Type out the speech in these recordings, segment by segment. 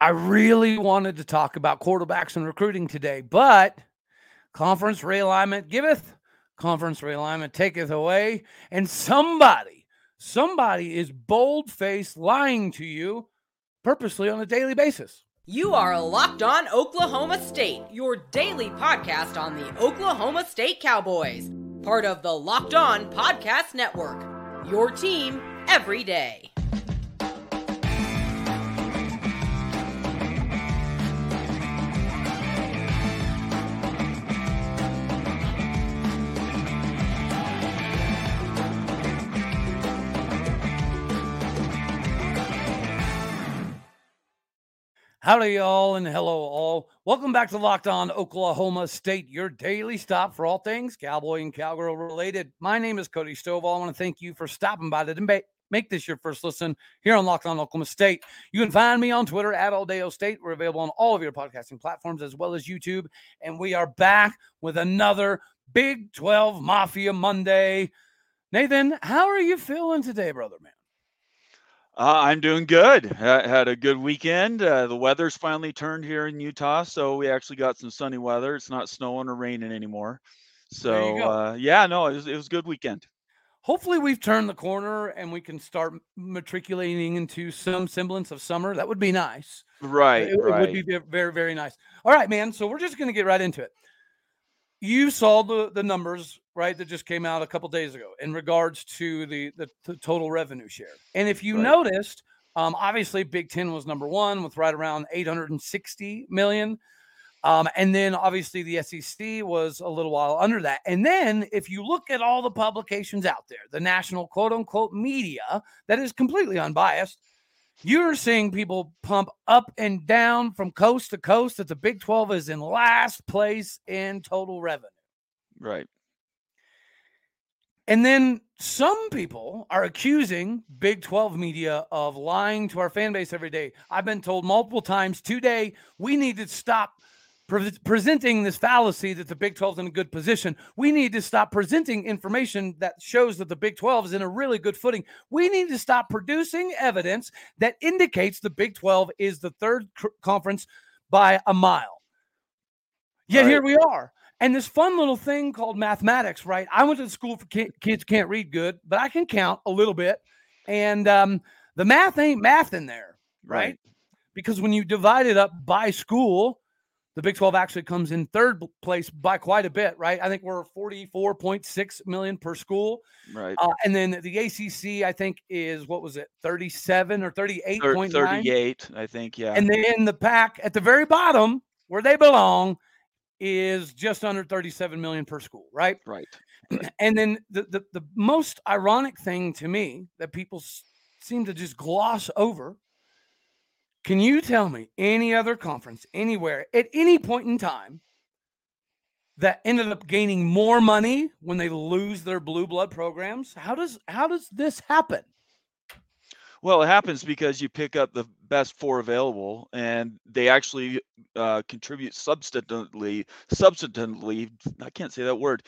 I really wanted to talk about quarterbacks and recruiting today, but conference realignment giveth, conference realignment taketh away, and somebody, somebody is bold faced lying to you purposely on a daily basis. You are Locked On Oklahoma State, your daily podcast on the Oklahoma State Cowboys, part of the Locked On Podcast Network. Your team every day. Howdy, y'all, and hello, all. Welcome back to Locked On Oklahoma State, your daily stop for all things cowboy and cowgirl related. My name is Cody Stovall. I want to thank you for stopping by to make this your first listen here on Locked On Oklahoma State. You can find me on Twitter at Aldeo State. We're available on all of your podcasting platforms as well as YouTube. And we are back with another Big 12 Mafia Monday. Nathan, how are you feeling today, brother man? Uh, I'm doing good. I had a good weekend. Uh, the weather's finally turned here in Utah, so we actually got some sunny weather. It's not snowing or raining anymore. So uh, yeah, no, it was, it was a good weekend. Hopefully, we've turned the corner and we can start matriculating into some semblance of summer. That would be nice. Right, it, right. it would be very, very nice. All right, man. So we're just going to get right into it. You saw the the numbers right that just came out a couple days ago in regards to the, the, the total revenue share. And if you right. noticed, um, obviously Big Ten was number one with right around 860 million. Um, and then obviously the SEC was a little while under that. And then if you look at all the publications out there, the national quote unquote media that is completely unbiased, you're seeing people pump up and down from coast to coast that the Big 12 is in last place in total revenue. Right. And then some people are accusing Big 12 media of lying to our fan base every day. I've been told multiple times today we need to stop pre- presenting this fallacy that the Big 12 is in a good position. We need to stop presenting information that shows that the Big 12 is in a really good footing. We need to stop producing evidence that indicates the Big 12 is the third cr- conference by a mile. Yet right. here we are and this fun little thing called mathematics, right? I went to school for kids can't read good, but I can count a little bit. And um, the math ain't math in there, right? right? Because when you divide it up by school, the Big 12 actually comes in third place by quite a bit, right? I think we're 44.6 million per school. Right. Uh, and then the ACC, I think, is what was it, 37 or 38.9? 38, I think, yeah. And then the Pac at the very bottom, where they belong, is just under 37 million per school, right? Right. And then the, the, the most ironic thing to me that people s- seem to just gloss over. Can you tell me any other conference anywhere at any point in time that ended up gaining more money when they lose their blue blood programs? How does how does this happen? Well, it happens because you pick up the best four available, and they actually uh, contribute substantively, substantively. I can't say that word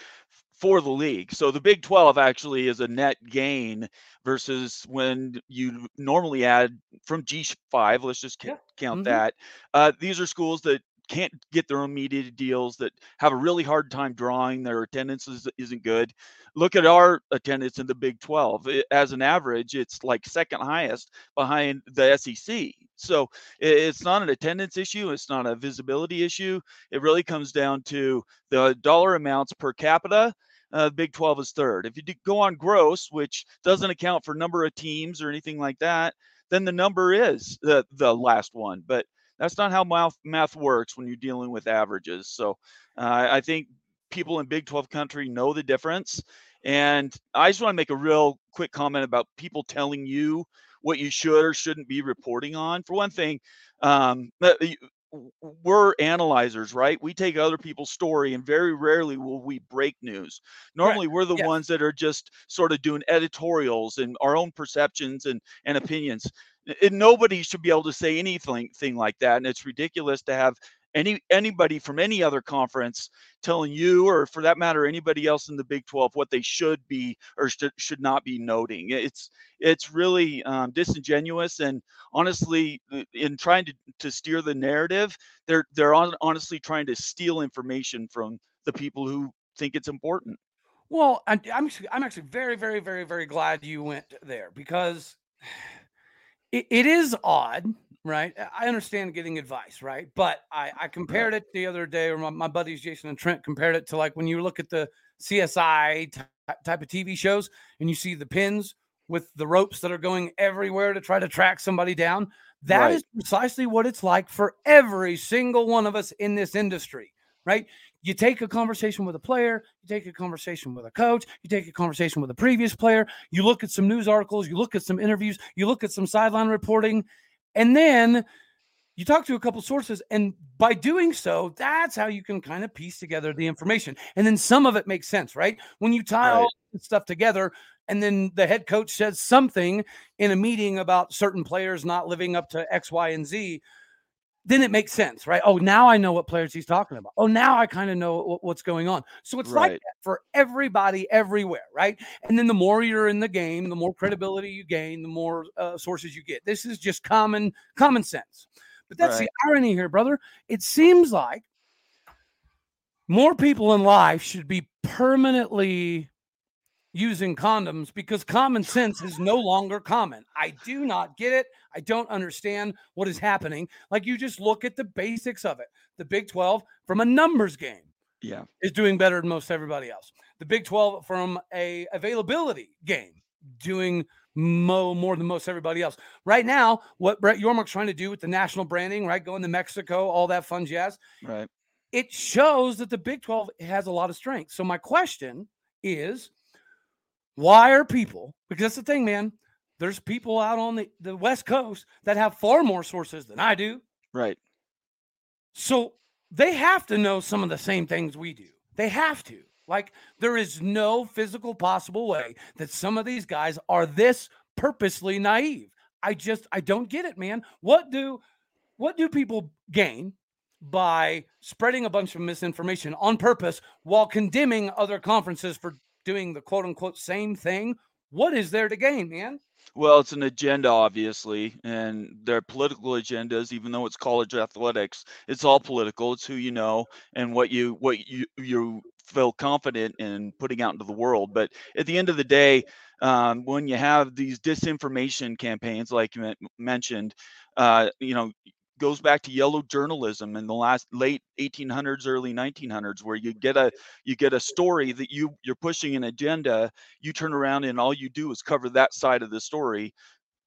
for the league. So the Big 12 actually is a net gain versus when you normally add from G5. Let's just yeah. count mm-hmm. that. Uh, these are schools that can't get their own media deals that have a really hard time drawing their attendance is, isn't good look at our attendance in the big 12 it, as an average it's like second highest behind the sec so it, it's not an attendance issue it's not a visibility issue it really comes down to the dollar amounts per capita uh, Big 12 is third. If you go on gross, which doesn't account for number of teams or anything like that, then the number is the the last one. But that's not how math, math works when you're dealing with averages. So uh, I think people in Big 12 country know the difference. And I just want to make a real quick comment about people telling you what you should or shouldn't be reporting on. For one thing, um, we're analyzers, right? We take other people's story and very rarely will we break news. Normally, right. we're the ones that are just sort of doing editorials and our own perceptions and, and opinions. And nobody should be able to say anything thing like that. And it's ridiculous to have any anybody from any other conference telling you or for that matter anybody else in the Big 12 what they should be or should, should not be noting. It's it's really um, disingenuous and honestly in trying to, to steer the narrative they're they're on, honestly trying to steal information from the people who think it's important. Well, I'm, I'm actually very very very very glad you went there because it, it is odd right? I understand getting advice, right? But I, I compared it the other day, or my, my, buddies Jason and Trent compared it to like when you look at the CSI t- type of TV shows and you see the pins with the ropes that are going everywhere to try to track somebody down. That right. is precisely what it's like for every single one of us in this industry, right? You take a conversation with a player, you take a conversation with a coach, you take a conversation with a previous player, you look at some news articles, you look at some interviews, you look at some sideline reporting, and then you talk to a couple sources, and by doing so, that's how you can kind of piece together the information. And then some of it makes sense, right? When you tie right. all this stuff together, and then the head coach says something in a meeting about certain players not living up to X, Y, and Z, then it makes sense, right? Oh, now I know what players he's talking about. Oh, now I kind of know what's going on. So it's right. like that for everybody everywhere, right? And then the more you're in the game, the more credibility you gain, the more uh, sources you get. This is just common common sense. But that's right. the irony here, brother. It seems like more people in life should be permanently using condoms because common sense is no longer common. I do not get it. I don't understand what is happening. Like you just look at the basics of it. The Big 12 from a numbers game yeah is doing better than most everybody else. The Big 12 from a availability game doing mo more than most everybody else. Right now, what Brett Yormark's trying to do with the national branding, right? Going to Mexico, all that fun jazz. Right. It shows that the Big 12 has a lot of strength. So my question is why are people, because that's the thing, man, there's people out on the, the West Coast that have far more sources than I do. Right. So they have to know some of the same things we do. They have to. Like, there is no physical possible way that some of these guys are this purposely naive. I just I don't get it, man. What do what do people gain by spreading a bunch of misinformation on purpose while condemning other conferences for doing the quote unquote same thing, what is there to gain, man? Well, it's an agenda, obviously, and they're political agendas. Even though it's college athletics, it's all political. It's who you know and what you what you you feel confident in putting out into the world. But at the end of the day, um, when you have these disinformation campaigns, like you mentioned, uh, you know, goes back to yellow journalism in the last late 1800s early 1900s where you get a you get a story that you you're pushing an agenda you turn around and all you do is cover that side of the story.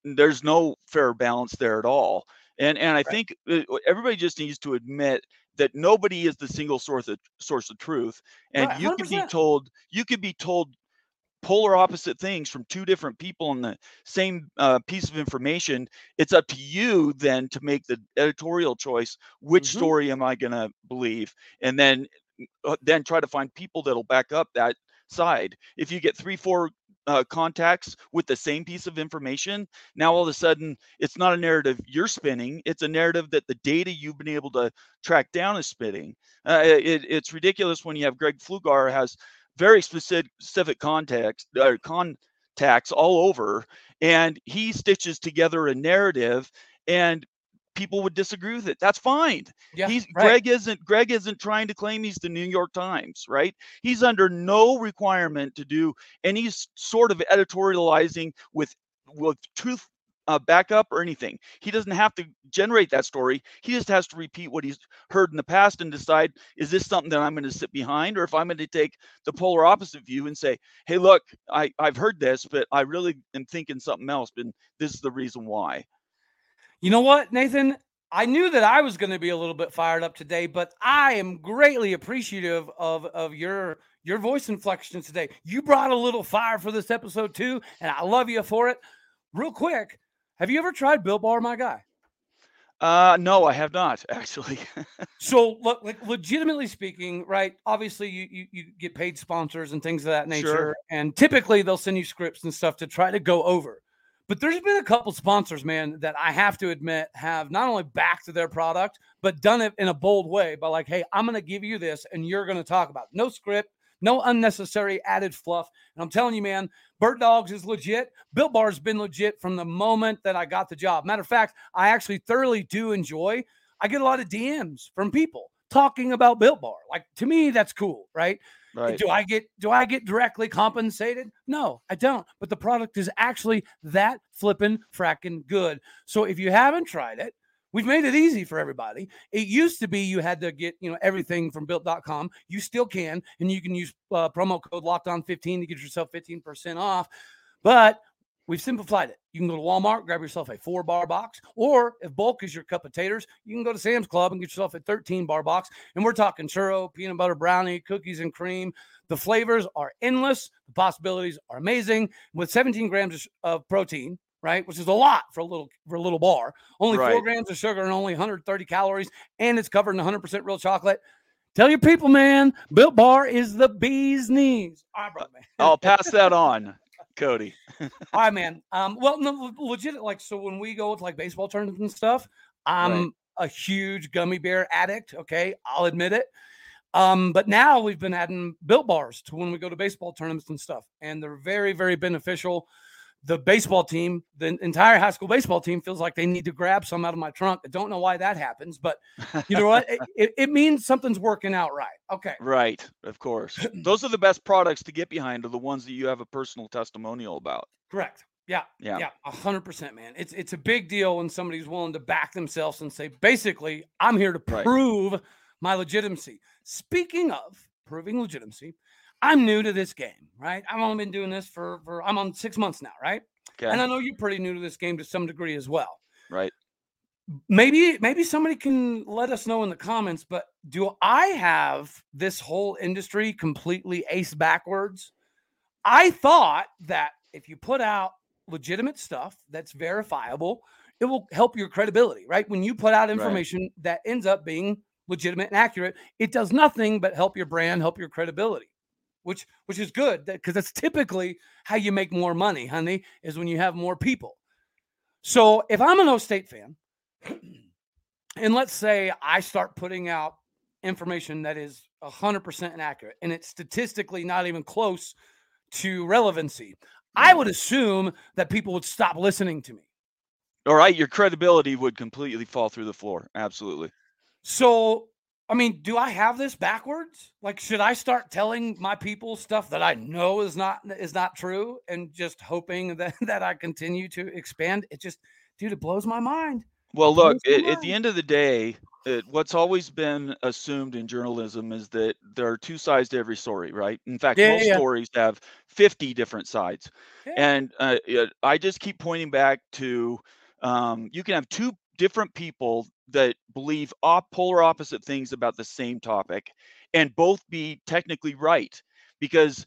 There's no fair balance there at all. And and i right. think uh, everybody just needs to admit that nobody is the single source of source of truth and right, you can be told you can be told polar opposite things from two different people on the same uh, piece of information it's up to you then to make the editorial choice which mm-hmm. story am i going to believe? And then uh, then try to find people that'll back up that side. If you get three four uh, contacts with the same piece of information now all of a sudden it's not a narrative you're spinning it's a narrative that the data you've been able to track down is spinning. Uh, it, it's ridiculous when you have greg Flugaur has very specific, specific context or contacts all over, and he stitches together a narrative, and people would disagree with it. That's fine. Yeah, he's right. Greg isn't Greg isn't trying to claim he's the New York Times, right? He's under no requirement to do any sort of editorializing with with truth uh, backup or anything. He doesn't have to generate that story. He just has to repeat what he's heard in the past and decide is this something that I'm going to sit behind or if I'm going to take the polar opposite view and say, hey, look, I, I've heard this, but I really am thinking something else, and this is the reason why. You know what, Nathan? I knew that I was going to be a little bit fired up today, but I am greatly appreciative of of your your voice inflection today. You brought a little fire for this episode too, and I love you for it. Real quick, have you ever tried Built Bar, my guy? Uh, no, I have not actually. so, look, like, legitimately speaking, right? Obviously, you, you you get paid sponsors and things of that nature, sure. and typically they'll send you scripts and stuff to try to go over. But there's been a couple sponsors, man, that I have to admit have not only backed their product, but done it in a bold way by like, hey, I'm going to give you this and you're going to talk about it. no script, no unnecessary added fluff. And I'm telling you, man, Bird Dogs is legit. Built Bar has been legit from the moment that I got the job. Matter of fact, I actually thoroughly do enjoy. I get a lot of DMs from people talking about Built Bar. Like to me, that's cool, right? Right. Do I get do I get directly compensated? No, I don't. But the product is actually that flipping fracking good. So if you haven't tried it, We've made it easy for everybody. It used to be you had to get, you know, everything from built.com. You still can, and you can use uh, promo code locked on 15 to get yourself 15% off. But we've simplified it. You can go to Walmart, grab yourself a four bar box, or if bulk is your cup of taters, you can go to Sam's Club and get yourself a 13 bar box. And we're talking churro, peanut butter brownie, cookies and cream. The flavors are endless. The possibilities are amazing. With 17 grams of protein, right? Which is a lot for a little for a little bar. Only Right. four grams of sugar and only 130 calories, and it's covered in 100% real chocolate. Tell your people, man, Built Bar is the bee's knees. All right, brother, man. I'll pass that on, Cody. All right, man. Um, well, no, legit. Like, so when we go to like baseball tournaments and stuff, I'm Right. a huge gummy bear addict. Okay, I'll admit it. Um, but now we've been adding built bars to when we go to baseball tournaments and stuff, and they're very, very beneficial. The baseball team, the entire high school baseball team, feels like they need to grab some out of my trunk. I don't know why that happens, but you know what? It, it, it means something's working out right. Okay. Right, of course. Those are the best products to get behind are the ones that you have a personal testimonial about. Correct. Yeah. Yeah. Yeah. A hundred percent, man. It's it's a big deal when somebody's willing to back themselves and say, basically, I'm here to Right. prove my legitimacy. Speaking of proving legitimacy, I'm new to this game, right? I've only been doing this for for I'm on six months now, right? Okay. And I know you're pretty new to this game to some degree as well. right. Maybe maybe somebody can let us know in the comments, but do I have this whole industry completely ace backwards? I thought that if you put out legitimate stuff that's verifiable, it will help your credibility, right? When you put out information that ends up being legitimate and accurate, it does nothing but help your brand, help your credibility. Which which is good because that's typically how you make more money, honey, is when you have more people. So if I'm an O State fan, and let's say I start putting out information that is 100% inaccurate and it's statistically not even close to relevancy, I would mm. assume that people would stop listening to me. All right, your credibility would completely fall through the floor. Absolutely. So, I mean, do I have this backwards? Like, should I start telling my people stuff that I know is not is not true, and just hoping that that I continue to expand? It just, dude, it blows my mind. Well, look, Blows at, at the end of the day, it, what's always been assumed in journalism is that there are two sides to every story, right? In fact, Yeah, most yeah. stories have 50 different sides. Yeah. And uh, I just keep pointing back to um, you can have two different people that believe op- polar opposite things about the same topic and both be technically right because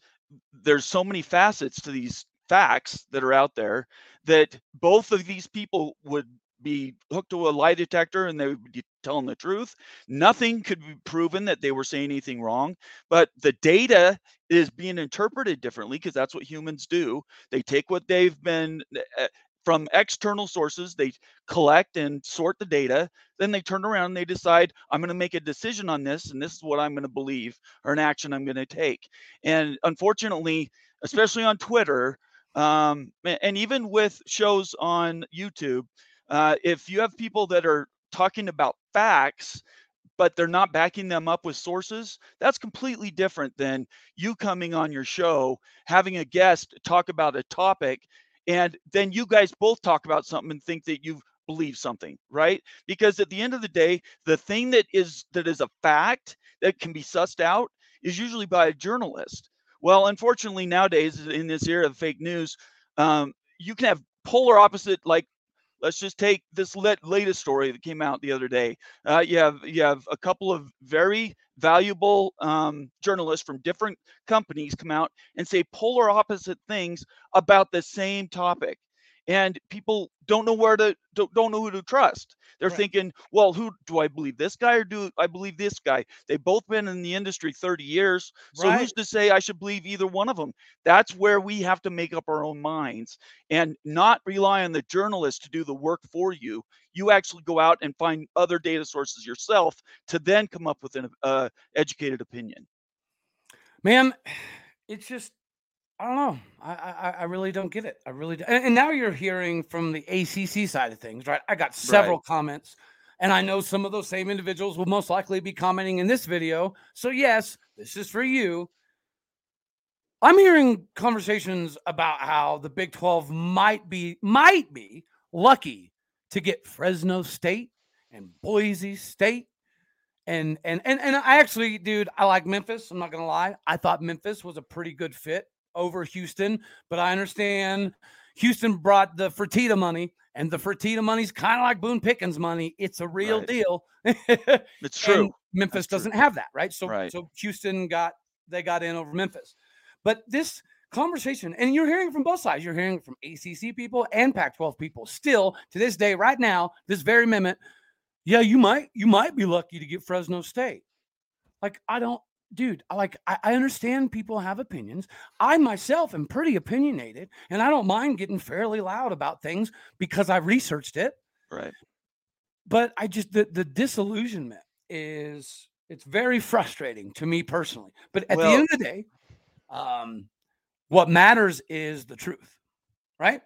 there's so many facets to these facts that are out there that both of these people would be hooked to a lie detector and they would be telling the truth. Nothing could be proven that they were saying anything wrong, but the data is being interpreted differently because that's what humans do. They take what they've been uh, from external sources, they collect and sort the data, then they turn around and they decide, I'm going to make a decision on this, and this is what I'm going to believe or an action I'm going to take. And unfortunately, especially on Twitter, um, and even with shows on YouTube, uh, if you have people that are talking about facts, but they're not backing them up with sources, that's completely different than you coming on your show, having a guest talk about a topic, and then you guys both talk about something and think that you believe something, right? Because at the end of the day, the thing that is that is a fact that can be sussed out is usually by a journalist. Well, unfortunately, nowadays in this era of fake news, um, you can have polar opposite. Like, let's just take this lat- latest story that came out the other day. Uh, you have you have a couple of very valuable um, journalists from different companies come out and say polar opposite things about the same topic. And people don't know where to don't, don't know who to trust. They're Right. thinking, well, who do I believe this guy or do I believe this guy? They've both been in the industry 30 years. So Right. who's to say I should believe either one of them? That's where we have to make up our own minds and not rely on the journalist to do the work for you. You actually go out and find other data sources yourself to then come up with an uh, educated opinion. Man, it's just I don't know. I I, I really don't get it. I really do. And, and now you're hearing from the ACC side of things, right? I got several comments, and I know some of those same individuals will most likely be commenting in this video. So yes, this is for you. I'm hearing conversations about how the Big 12 might be might be lucky to get Fresno State and Boise State and and and and I actually, dude, I like Memphis. I'm not gonna lie. I thought Memphis was a pretty good fit over Houston, but I understand Houston brought the Fertitta money, and the Fertitta money's kind of like Boone Pickens money. It's a real Right. deal. It's true. And Memphis true. doesn't have that, right? So Right. so Houston got they got in over Memphis. But this conversation, and you're hearing from both sides. You're hearing from ACC people and Pac-12 people. Still to this day, right now, this very minute, yeah, you might you might be lucky to get Fresno State. Like I don't, dude. Like I, I understand people have opinions. I myself am pretty opinionated, and I don't mind getting fairly loud about things because I researched it right. but I just the the disillusionment is it's very frustrating to me personally. But at the end of the day, um, what matters is the truth, right?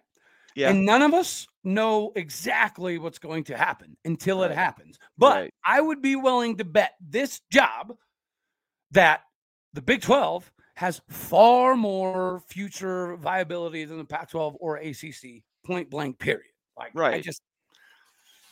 Yeah. And none of us know exactly what's going to happen until it happens. But Right. I would be willing to bet this job that the Big 12 has far more future viability than the Pac 12 or ACC, point blank, period. Like, I Right. just,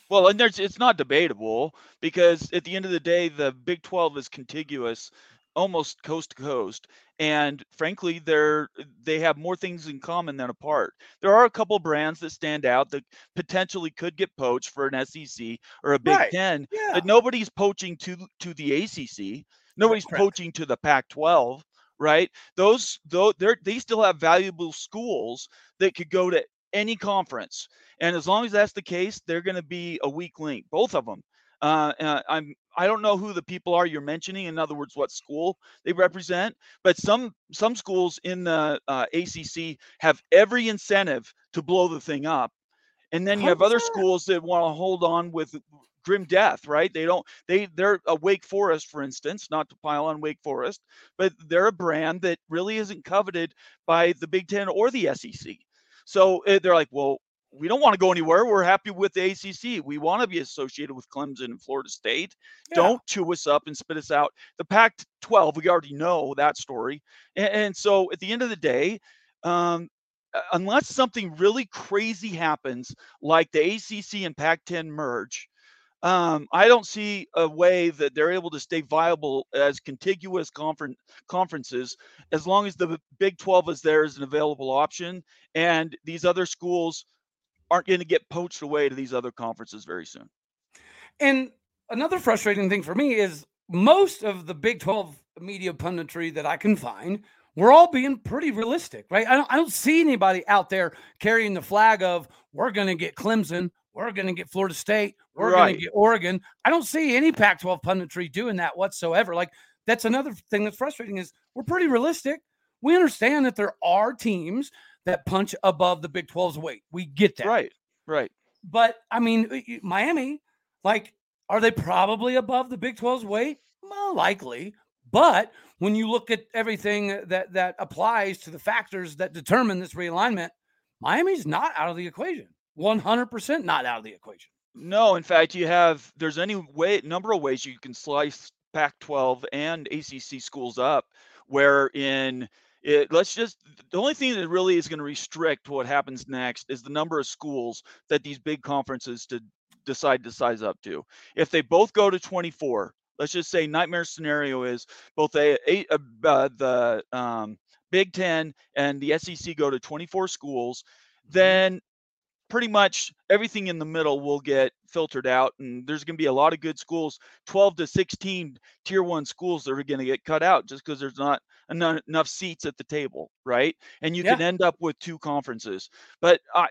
Well, and there's it's not debatable because at the end of the day, the Big 12 is contiguous, almost coast to coast, and frankly, they're they have more things in common than apart. There are a couple brands that stand out that potentially could get poached for an SEC or a Big Right. Ten, yeah. but nobody's poaching to to the ACC. Nobody's Correct. poaching to the Pac-12, right? Those though they still have valuable schools that could go to any conference, and as long as that's the case, they're going to be a weak link, both of them. Uh, uh, I'm I don't know who the people are you're mentioning. In other words, what school they represent, but some some schools in the uh, ACC have every incentive to blow the thing up, and then you have other schools that want to hold on with grim death, right? They don't they they're a Wake Forest, for instance, not to pile on Wake Forest, but they're a brand that really isn't coveted by the Big Ten or the SEC. So uh, they're like, well, we don't want to go anywhere. We're happy with the ACC. We want to be associated with Clemson and Florida State. Yeah. Don't chew us up and spit us out. The Pac 12, we already know that story. And, and so at the end of the day, um, unless something really crazy happens, like the ACC and Pac 10 merge, um, I don't see a way that they're able to stay viable as contiguous confer- conferences as long as the Big 12 is there as an available option and these other schools aren't going to get poached away to these other conferences very soon. And another frustrating thing for me is most of the Big 12 media punditry that I can find, we're all being pretty realistic, right? I don't, I don't see anybody out there carrying the flag of we're going to get Clemson, we're going to get Florida State, we're going to get Oregon. I don't see any Pac 12 punditry doing that whatsoever. Like, that's another thing that's frustrating is we're pretty realistic. We understand that there are teams that punch above the Big 12's weight. We get that. Right, right. But I mean, Miami, like, are they probably above the Big 12's weight? Well, likely. But when you look at everything that that applies to the factors that determine this realignment, Miami's not out of the equation. 100% not out of the equation. No, in fact, you have there's any way number of ways you can slice Pac-12 and ACC schools up, where in it, let's just the only thing that really is going to restrict what happens next is the number of schools that these big conferences to decide to size up to. If they both go to 24, let's just say nightmare scenario is both a, a, uh, the um, Big Ten and the SEC go to 24 schools, then pretty much everything in the middle will get filtered out and there's going to be a lot of good schools 12 to 16 tier 1 schools that are going to get cut out just because there's not enough, enough seats at the table right? And you can end up with two conferences. But i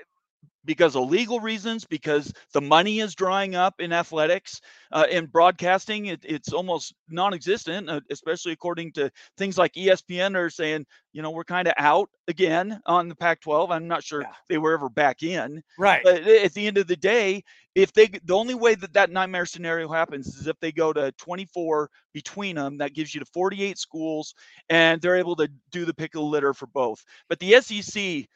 because of legal reasons, because the money is drying up in athletics. Uh, in broadcasting, it, it's almost non existent, uh, especially according to things like ESPN are saying, you know, we're kind of out again on the Pac 12. I'm not sure yeah. they were ever back in. Right. But at the end of the day, if they, the only way that that nightmare scenario happens is if they go to 24 between them, that gives you to 48 schools, and they're able to do the pick of the litter for both. But the SEC,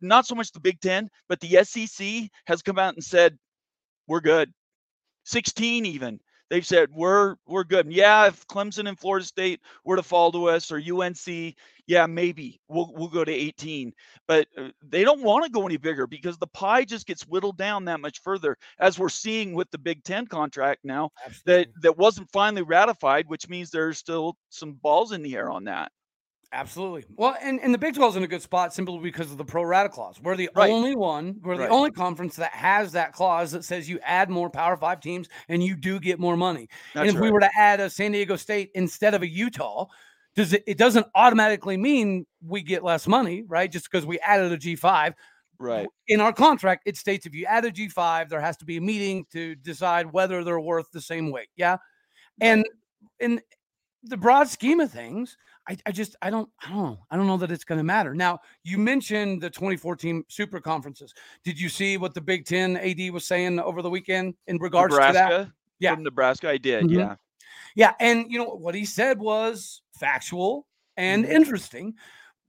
not so much the Big Ten, but the SEC has come out and said, we're good. 16 even. They've said we're we're good. Yeah, if Clemson and Florida State were to fall to us or UNC, yeah, maybe we'll we'll go to 18. But uh, they don't want to go any bigger because the pie just gets whittled down that much further, as we're seeing with the Big Ten contract now Absolutely. that that wasn't finally ratified, which means there's still some balls in the air on that. Absolutely. Well, and, and the Big 12 is in a good spot simply because of the pro rata clause. We're the right. only one, we're right. the only conference that has that clause that says you add more Power Five teams and you do get more money. That's and if right. we were to add a San Diego State instead of a Utah, does it, it doesn't automatically mean we get less money, right? Just because we added a G5. Right. In our contract, it states if you add a G5, there has to be a meeting to decide whether they're worth the same weight. Yeah. And in the broad scheme of things, I, I just I don't I don't know. I don't know that it's going to matter. Now you mentioned the 2014 super conferences. Did you see what the Big Ten AD was saying over the weekend in regards Nebraska, to that? Yeah, from Nebraska, I did. Mm-hmm. Yeah, yeah, and you know what he said was factual and mm-hmm. interesting.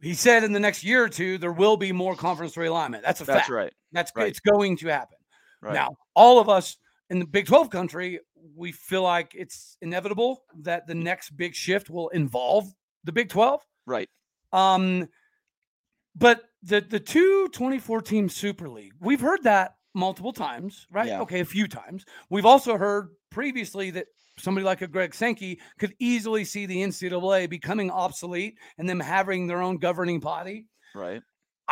He said in the next year or two there will be more conference realignment. That's a That's fact. right. That's right. it's going to happen. Right. Now all of us in the Big 12 country, we feel like it's inevitable that the next big shift will involve the Big 12. Right. Um, but the the two 24 team Super League, we've heard that multiple times, right? Yeah. Okay, a few times. We've also heard previously that somebody like a Greg Sankey could easily see the NCAA becoming obsolete and them having their own governing body. Right.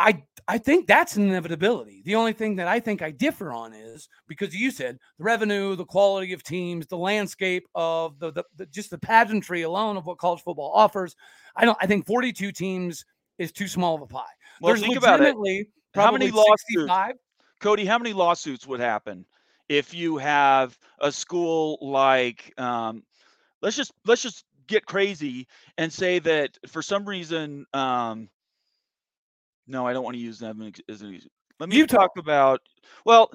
I I think that's an inevitability. The only thing that I think I differ on is because you said the revenue, the quality of teams, the landscape of the, the, the just the pageantry alone of what college football offers. I don't. I think 42 teams is too small of a pie. Well, There's think about it. How many lawsuits? Cody, how many lawsuits would happen if you have a school like um, let's just let's just get crazy and say that for some reason um, no, I don't want to use them as an Let me Utah. talk about well,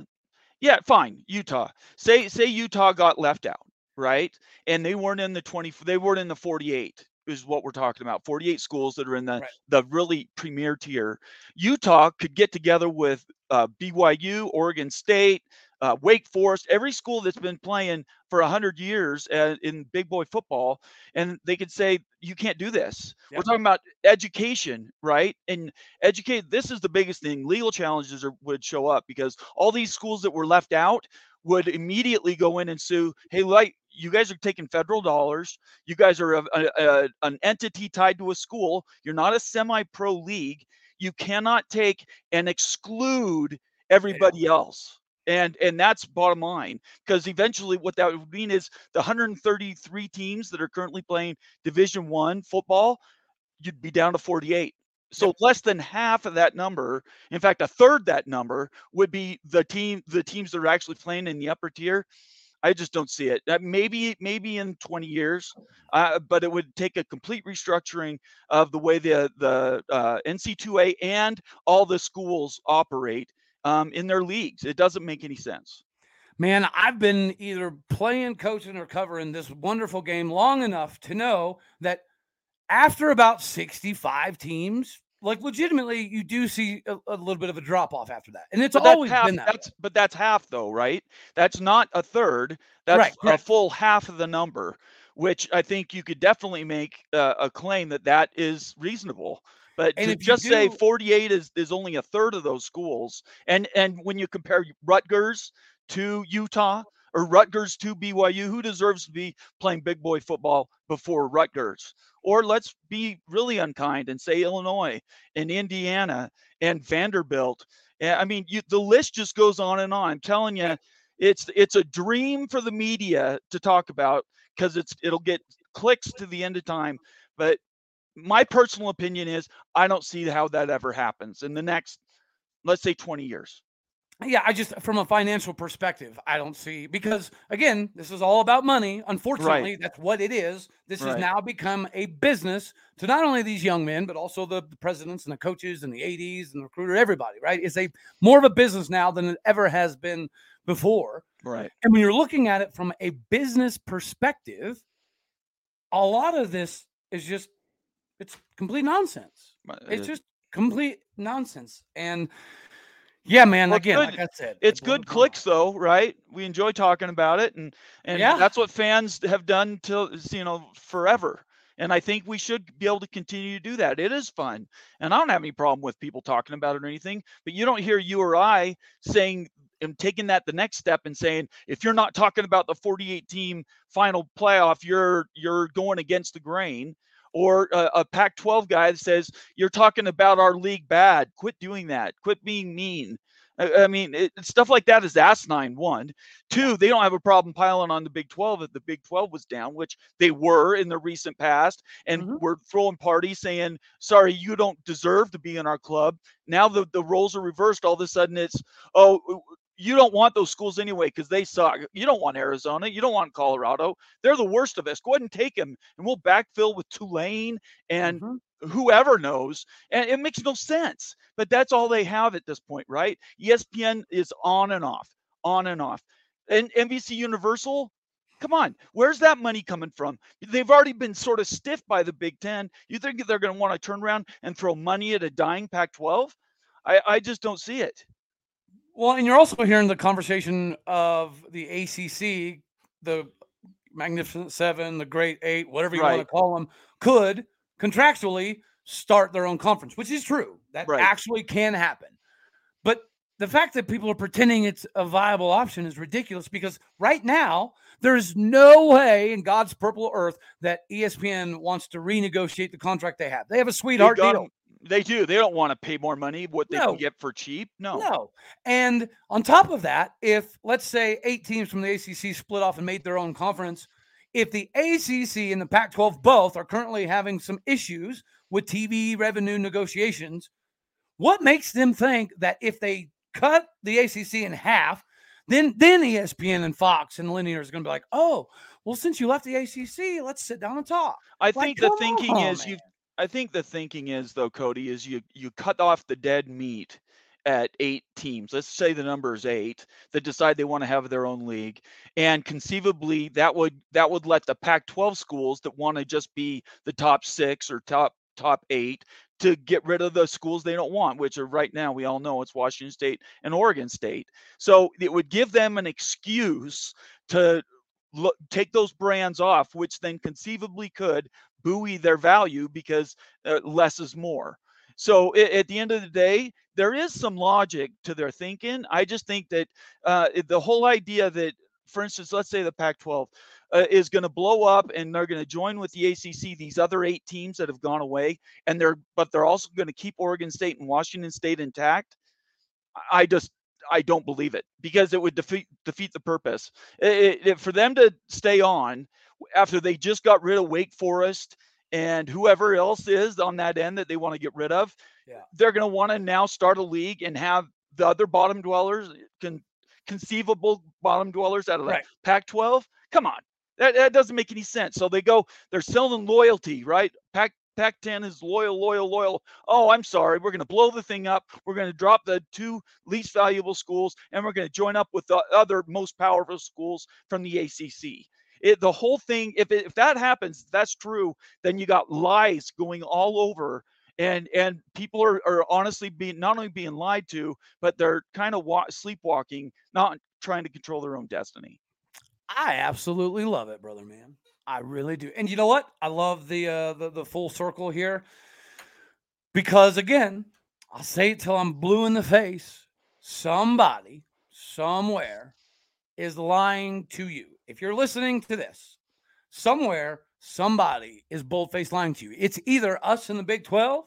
yeah, fine. Utah. Say say Utah got left out, right? And they weren't in the 20 they weren't in the 48 is what we're talking about. 48 schools that are in the right. the really premier tier. Utah could get together with uh, BYU, Oregon State, uh, Wake Forest, every school that's been playing for 100 years uh, in big boy football, and they could say, you can't do this. Yep. We're talking about education, right? And educate, this is the biggest thing. Legal challenges are, would show up because all these schools that were left out would immediately go in and sue, hey, like, you guys are taking federal dollars. You guys are a, a, a, an entity tied to a school. You're not a semi pro league. You cannot take and exclude everybody else and and that's bottom line because eventually what that would mean is the 133 teams that are currently playing division one football you'd be down to 48 so yep. less than half of that number in fact a third that number would be the team the teams that are actually playing in the upper tier I just don't see it. Maybe maybe in 20 years, uh, but it would take a complete restructuring of the way the the uh, NC2A and all the schools operate um, in their leagues. It doesn't make any sense. Man, I've been either playing, coaching, or covering this wonderful game long enough to know that after about 65 teams, like legitimately, you do see a, a little bit of a drop off after that, and it's always half, been that. That's, but that's half, though, right? That's not a third. That's right, a full half of the number, which I think you could definitely make uh, a claim that that is reasonable. But and to just do, say 48 is, is only a third of those schools, and and when you compare Rutgers to Utah or Rutgers to BYU, who deserves to be playing big boy football before Rutgers? Or let's be really unkind and say Illinois and Indiana and Vanderbilt. Eh, I mean, you, the list just goes on and on. I'm telling you, it's it's a dream for the media to talk about because it's it'll get clicks to the end of time. But my personal opinion is I don't see how that ever happens in the next, let's say, 20 years. Yeah, I just from a financial perspective, I don't see because again, this is all about money. Unfortunately, right. that's what it is. This right. has now become a business to not only these young men, but also the, the presidents and the coaches and the 80s and the recruiter, everybody, right? It's a more of a business now than it ever has been before. Right. And when you're looking at it from a business perspective, a lot of this is just it's complete nonsense. It's uh just complete nonsense. And yeah, man. Well, again, like I said, it's good clicks though, right? We enjoy talking about it, and and yeah. that's what fans have done till you know forever. And I think we should be able to continue to do that. It is fun, and I don't have any problem with people talking about it or anything. But you don't hear you or I saying and taking that the next step and saying if you're not talking about the 48 team final playoff, you're you're going against the grain or a, a Pac 12 guy that says, You're talking about our league bad. Quit doing that. Quit being mean. I, I mean, it, stuff like that is asinine. One, two, they don't have a problem piling on the Big 12 if the Big 12 was down, which they were in the recent past, and mm-hmm. we're throwing parties saying, "Sorry, you don't deserve to be in our club." Now the the roles are reversed. All of a sudden, it's oh, you don't want those schools anyway because they suck. You don't want Arizona. You don't want Colorado. They're the worst of us. Go ahead and take them, and we'll backfill with Tulane and mm-hmm. whoever knows. And it makes no sense. But that's all they have at this point, right? ESPN is on and off, on and off. And NBC Universal, come on, where's that money coming from? They've already been sort of stiff by the Big Ten. You think they're going to want to turn around and throw money at a dying Pac 12? I, I just don't see it. Well, and you're also hearing the conversation of the ACC, the Magnificent Seven, the Great Eight, whatever you right. want to call them, could contractually start their own conference, which is true. That right. actually can happen. But the fact that people are pretending it's a viable option is ridiculous because right now there's no way in God's purple earth that ESPN wants to renegotiate the contract they have. They have a sweetheart deal. They do. They don't want to pay more money what they no. can get for cheap. No. No. And on top of that, if let's say eight teams from the ACC split off and made their own conference, if the ACC and the Pac 12 both are currently having some issues with TV revenue negotiations, what makes them think that if they cut the ACC in half, then then ESPN and Fox and Linear is going to be like, oh, well, since you left the ACC, let's sit down and talk. I like, think the thinking on, is you I think the thinking is though, Cody, is you you cut off the dead meat at eight teams. Let's say the number is eight that decide they want to have their own league, and conceivably that would that would let the Pac-12 schools that want to just be the top six or top top eight to get rid of the schools they don't want, which are right now we all know it's Washington State and Oregon State. So it would give them an excuse to look, take those brands off, which then conceivably could buoy their value because uh, less is more. So it, at the end of the day, there is some logic to their thinking. I just think that uh, the whole idea that, for instance, let's say the Pac-12 uh, is going to blow up and they're going to join with the ACC, these other eight teams that have gone away, and they're but they're also going to keep Oregon State and Washington State intact. I just I don't believe it because it would defeat defeat the purpose. It, it, for them to stay on after they just got rid of Wake Forest and whoever else is on that end that they want to get rid of, yeah. they're going to want to now start a league and have the other bottom dwellers, con- conceivable bottom dwellers out of the right. Pac-12. Come on, that, that doesn't make any sense. So they go, they're selling loyalty, right? Pac Pac 10 is loyal, loyal, loyal. Oh, I'm sorry. We're going to blow the thing up. We're going to drop the two least valuable schools and we're going to join up with the other most powerful schools from the ACC. It, the whole thing, if, it, if that happens, that's true, then you got lies going all over. And and people are, are honestly being not only being lied to, but they're kind of wa- sleepwalking, not trying to control their own destiny. I absolutely love it, brother man. I really do. And you know what? I love the uh the, the full circle here. Because again, I'll say it till I'm blue in the face. Somebody somewhere is lying to you. If you're listening to this, somewhere somebody is bold-faced lying to you. It's either us in the Big 12,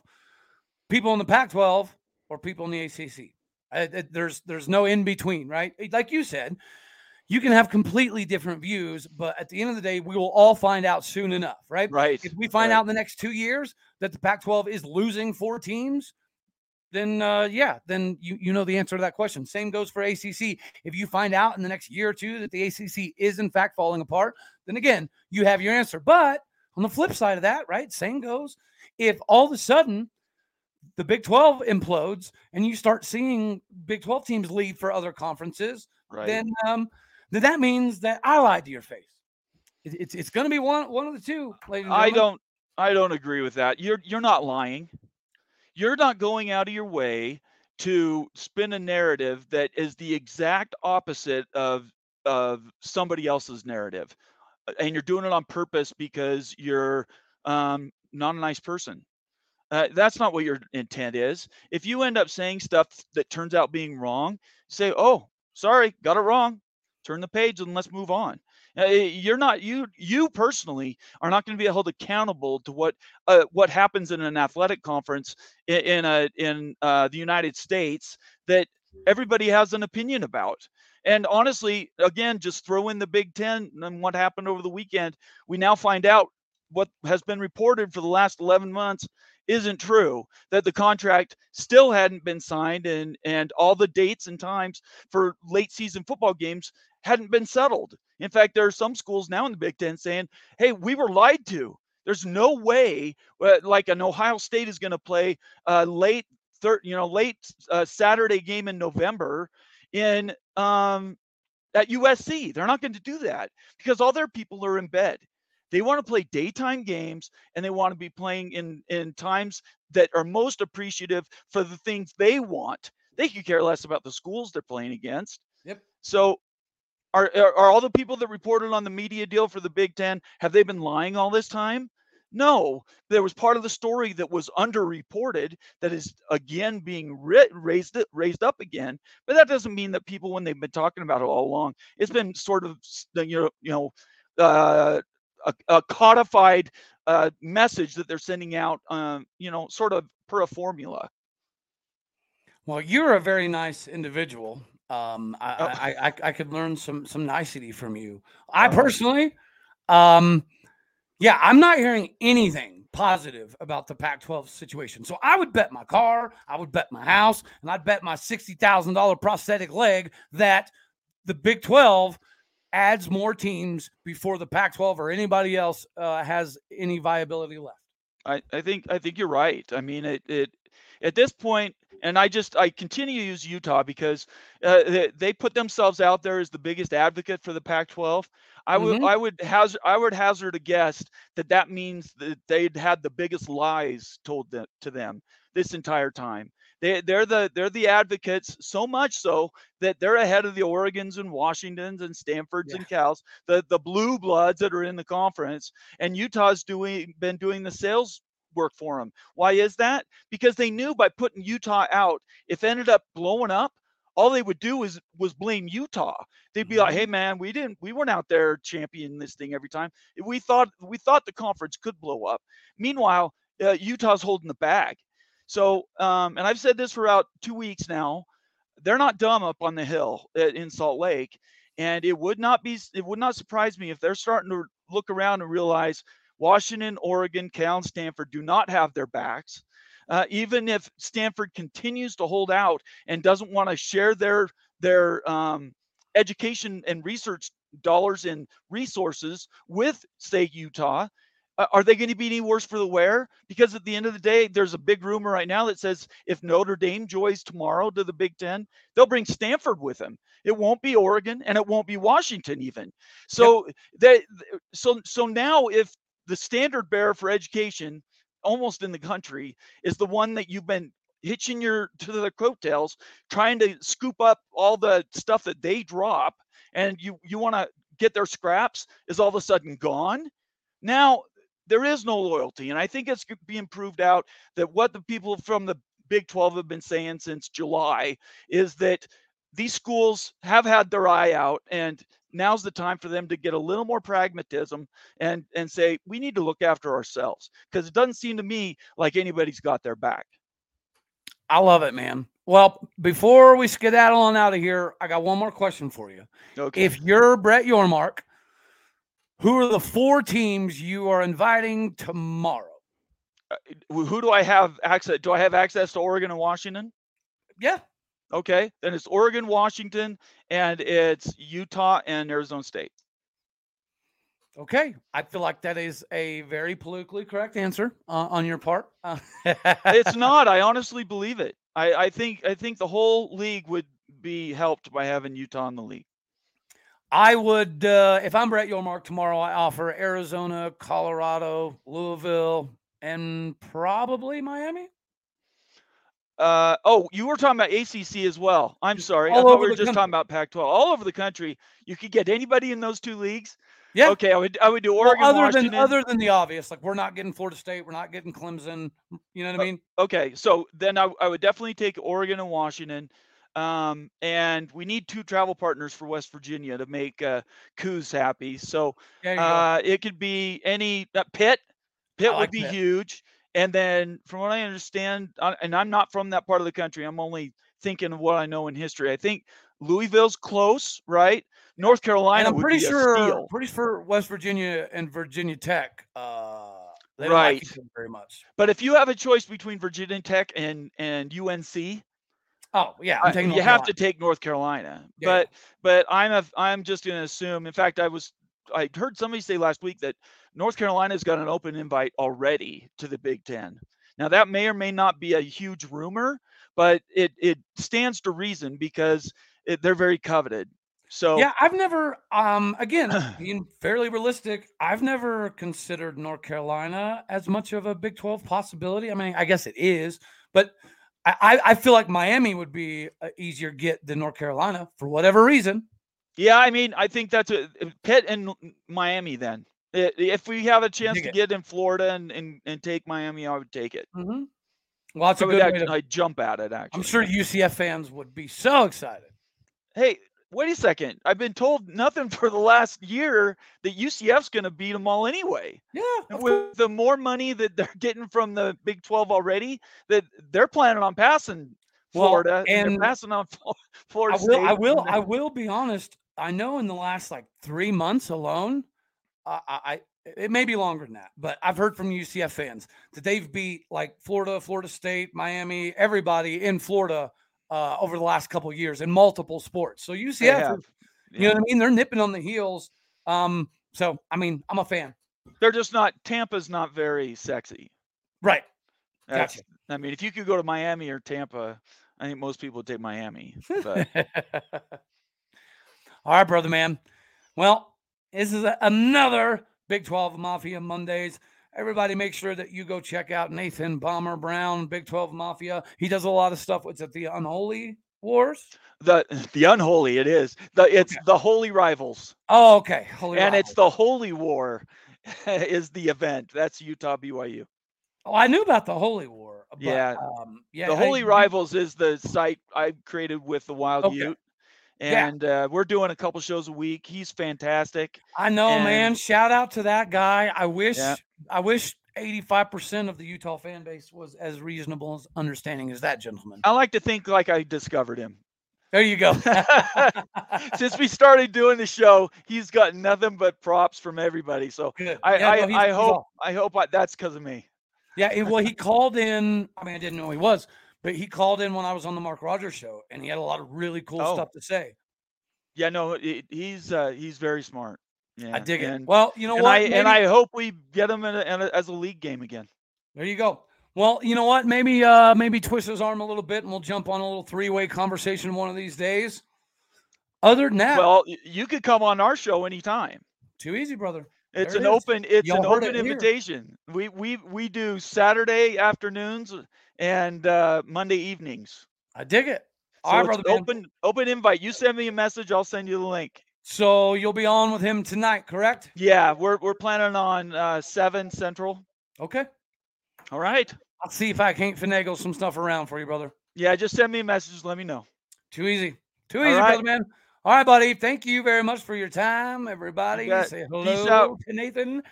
people in the Pac-12, or people in the ACC. I, there's there's no in between, right? Like you said, you can have completely different views, but at the end of the day, we will all find out soon enough, right? Right. If we find right. out in the next two years that the Pac 12 is losing four teams, then uh, yeah, then you you know the answer to that question. Same goes for ACC. If you find out in the next year or two that the ACC is in fact falling apart, then again you have your answer. But on the flip side of that, right? Same goes. If all of a sudden the Big 12 implodes and you start seeing Big 12 teams leave for other conferences, Right. then um, then that means that I lied to your face. It, it's it's going to be one one of the two. I don't I don't agree with that. You're you're not lying. You're not going out of your way to spin a narrative that is the exact opposite of of somebody else's narrative. Uh, And you're doing it on purpose because you're um, not a nice person. Uh, that's not what your intent is. If you end up saying stuff that turns out being wrong, say, "Oh, sorry, got it wrong." Turn the page and let's move on. Uh, you're not you you personally are not going to be held accountable to what uh, what happens in an athletic conference in, in a in uh, the United States that everybody has an opinion about. And honestly, again, just throw in the Big Ten and what happened over the weekend. We now find out what has been reported for the last 11 months isn't true that the contract still hadn't been signed and and all the dates and times for late season football games hadn't been settled in fact there are some schools now in the big ten saying hey we were lied to there's no way uh, like an ohio state is going to play uh, late third you know late uh, saturday game in november in um, at usc they're not going to do that because all their people are in bed they want to play daytime games and they want to be playing in in times that are most appreciative for the things they want. They could care less about the schools they're playing against. Yep. So are, are are all the people that reported on the media deal for the Big 10 have they been lying all this time? No, there was part of the story that was underreported that is again being raised raised up again. But that doesn't mean that people, when they've been talking about it all along, it's been sort of you know you know uh, a, a codified uh, message that they're sending out, um, you know, sort of per a formula. Well, you're a very nice individual. Um, I, Oh. I, I, I could learn some some nicety from you. I Oh. personally, um, yeah, I'm not hearing anything positive about the Pac-12 situation. So I would bet my car, I would bet my house, and I'd bet my sixty thousand dollar prosthetic leg that the Big 12 adds more teams before the Pac-12 or anybody else uh, has any viability left. I, I think I think you're right. I mean, it, it at this point, and I just I continue to use Utah because uh, they, they put themselves out there as the biggest advocate for the Pac-12. I would Mhm. I would hazard I would hazard a guess that that means that they'd had the biggest lies told them, to them this entire time. They they're the they're the advocates so much so that they're ahead of the Oregons and Washingtons and Stanfords Yeah. and Cals, the the blue bloods that are in the conference, and Utah's doing been doing the sales work for them. Why is that? Because they knew by putting Utah out, if it ended up blowing up, all they would do is was blame Utah. They'd be like, Mhm. "Hey man, we didn't we weren't out there championing this thing every time. We thought we thought the conference could blow up. Meanwhile, uh, Utah's holding the bag. So, um, and I've said this for about two weeks now. They're not dumb up on the hill at, in Salt Lake, and it would not be it would not surprise me if they're starting to look around and realize Washington, Oregon, Cal, and Stanford do not have their backs. Uh, even if Stanford continues to hold out and doesn't want to share their their um, education and research dollars and resources with, say, Utah, uh, are they going to be any worse for the wear? Because at the end of the day, there's a big rumor right now that says if Notre Dame joins tomorrow to the Big Ten, they'll bring Stanford with them. It won't be Oregon and it won't be Washington even. So they, so so now if the standard bearer for education almost in the country is the one that you've been hitching your to the coattails trying to scoop up all the stuff that they drop and you you want to get their scraps is all of a sudden gone. Now there is no loyalty and i think it's being proved out that what the people from the big 12 have been saying since july is that these schools have had their eye out and now's the time for them to get a little more pragmatism and and say we need to look after ourselves because it doesn't seem to me like anybody's got their back I love it, man. Well, before we skedaddle on out of here, I got one more question for you. okay If you're Brett Yormark, who are the four teams you are inviting tomorrow? who who do I have access? Do I have access to Oregon and Washington? Yeah. Okay, then it's Oregon, Washington, and it's Utah and Arizona State. Okay. I feel like that is a very politically correct answer uh, on your part. Uh, It's not. I honestly believe it. I, I think I think the whole league would be helped by having Utah in the league. I would, uh, if I'm Brett Yormark tomorrow, I offer Arizona, Colorado, Louisville, and probably Miami. Uh, oh, you were talking about ACC as well. I'm sorry. I thought we were just country. talking about Pac-12. All over the country, you could get anybody in those two leagues. Yeah. Okay, I would I would do Well, Oregon, other Washington. than other than the obvious, like we're not getting Florida State, we're not getting Clemson. You know what I mean? Okay, so then I, I would definitely take Oregon and Washington. Um, and we need two travel partners for West Virginia to make uh, Coos happy. So There you go. uh, it could be any uh, Pitt. Pitt I would be Pitt. huge. And then, from what I understand, and I'm not from that part of the country, I'm only thinking of what I know in history. I think Louisville's close, right? North Carolina and I'm pretty sure, pretty sure West Virginia and Virginia Tech, uh, Right. like very much. But if you have a choice between Virginia Tech and and UNC, Oh yeah, you have to take North Carolina. Yeah. But but I'm a, I'm just going to assume. In fact, I was I heard somebody say last week that North Carolina's got an open invite already to the Big Ten. Now that may or may not be a huge rumor, but it it stands to reason because it, they're very coveted. So Yeah, I've never, um, again, being fairly realistic, I've never considered North Carolina as much of a Big 12 possibility. I mean, I guess it is, but I, I I feel like Miami would be an easier get than North Carolina for whatever reason. Yeah, I mean, I think that's a Pitt and Miami. Then if we have a chance to get in Florida and, and and take Miami, I would take it. hmm Well, that's I would good to. I'd jump at it. Actually, I'm sure UCF fans would be so excited. hey, wait a second. I've been told nothing for the last year that UCF's going to beat them all anyway. Yeah, With course. the more money that they're getting from the Big 12 already, that they're planning on passing Well, Florida and, and they're passing on Flo- I Florida will. I will. I will be honest. I know in the last like three months alone, I, I, I it may be longer than that, but I've heard from UCF fans that they've beat like Florida, Florida State, Miami, everybody in Florida uh, over the last couple of years in multiple sports. So UCF, is- you know what I mean? They're nipping on the heels. Um, so I mean, I'm a fan. They're just not, Tampa's not very sexy. Right. That's, Gotcha. I mean, if you could go to Miami or Tampa, I think most people would take Miami. But All right, brother man. Well, this is another Big 12 Mafia Mondays. Everybody make sure that you go check out Nathan Bomber Brown, Big 12 Mafia. He does a lot of stuff. What's it, the Unholy Wars? the the unholy it is. The it's Okay. the holy rivals. Oh, okay. Holy and it's the Holy War is the event. That's Utah BYU. Oh, I knew about the Holy War. But, Yeah. Um, yeah. the Holy you- Rivals is the site I created with the Wild Okay. Ute. Yeah. And uh, we're doing a couple shows a week. He's fantastic. I know, man. Shout out to that guy. I wish, Yeah. I wish 85% of the Utah fan base was as reasonable as understanding as that gentleman. I like to think like I discovered him. There you go. Since we started doing the show, he's got nothing but props from everybody. So Good. I, Yeah, I, no, I hope I hope I, that's because of me. Yeah, he- well, he called in. I mean, I didn't know he was, but he called in when I was on the Mark Rogers show, and he had a lot of really cool Oh. stuff to say. Yeah, no, he- he's uh, he's very smart. Yeah, I dig it. Well, you know and what? I Maybe- and I hope we get him in a, in a, as a league game again. there you go. Well, you know what? Maybe, uh, maybe twist his arm a little bit, and we'll jump on a little three-way conversation one of these days. Other than that, Well, you could come on our show anytime. too easy, brother. It's There an it open it's Y'all an open it here. invitation. We we we do Saturday afternoons and uh, Monday evenings. I dig it. So All right, brother. an man. open open invite. You send me a message, I'll send you the link. So you'll be on with him tonight, correct? Yeah, we're we're planning on uh, seven central. Okay. All right. I'll see if I can't finagle some stuff around for you, brother. Yeah, just send me a message. Let me know. Too easy. Too All easy, right. brother man. All right, buddy. Thank you very much for your time, everybody. Say hello to Nathan.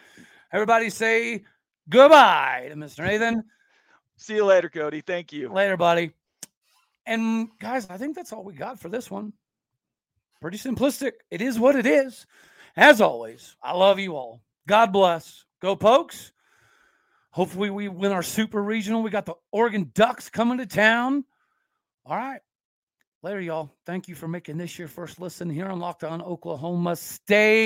Everybody say goodbye to Mr. Nathan. See you later, Cody. Thank you. Later, buddy. And guys, I think that's all we got for this one. Pretty simplistic. It is what it is. As always, I love you all. God bless. Go pokes. Hopefully, we win our super regional. We got the Oregon Ducks coming to town. All right. Later, y'all. Thank you for making this your first listen here on Locked On Oklahoma State.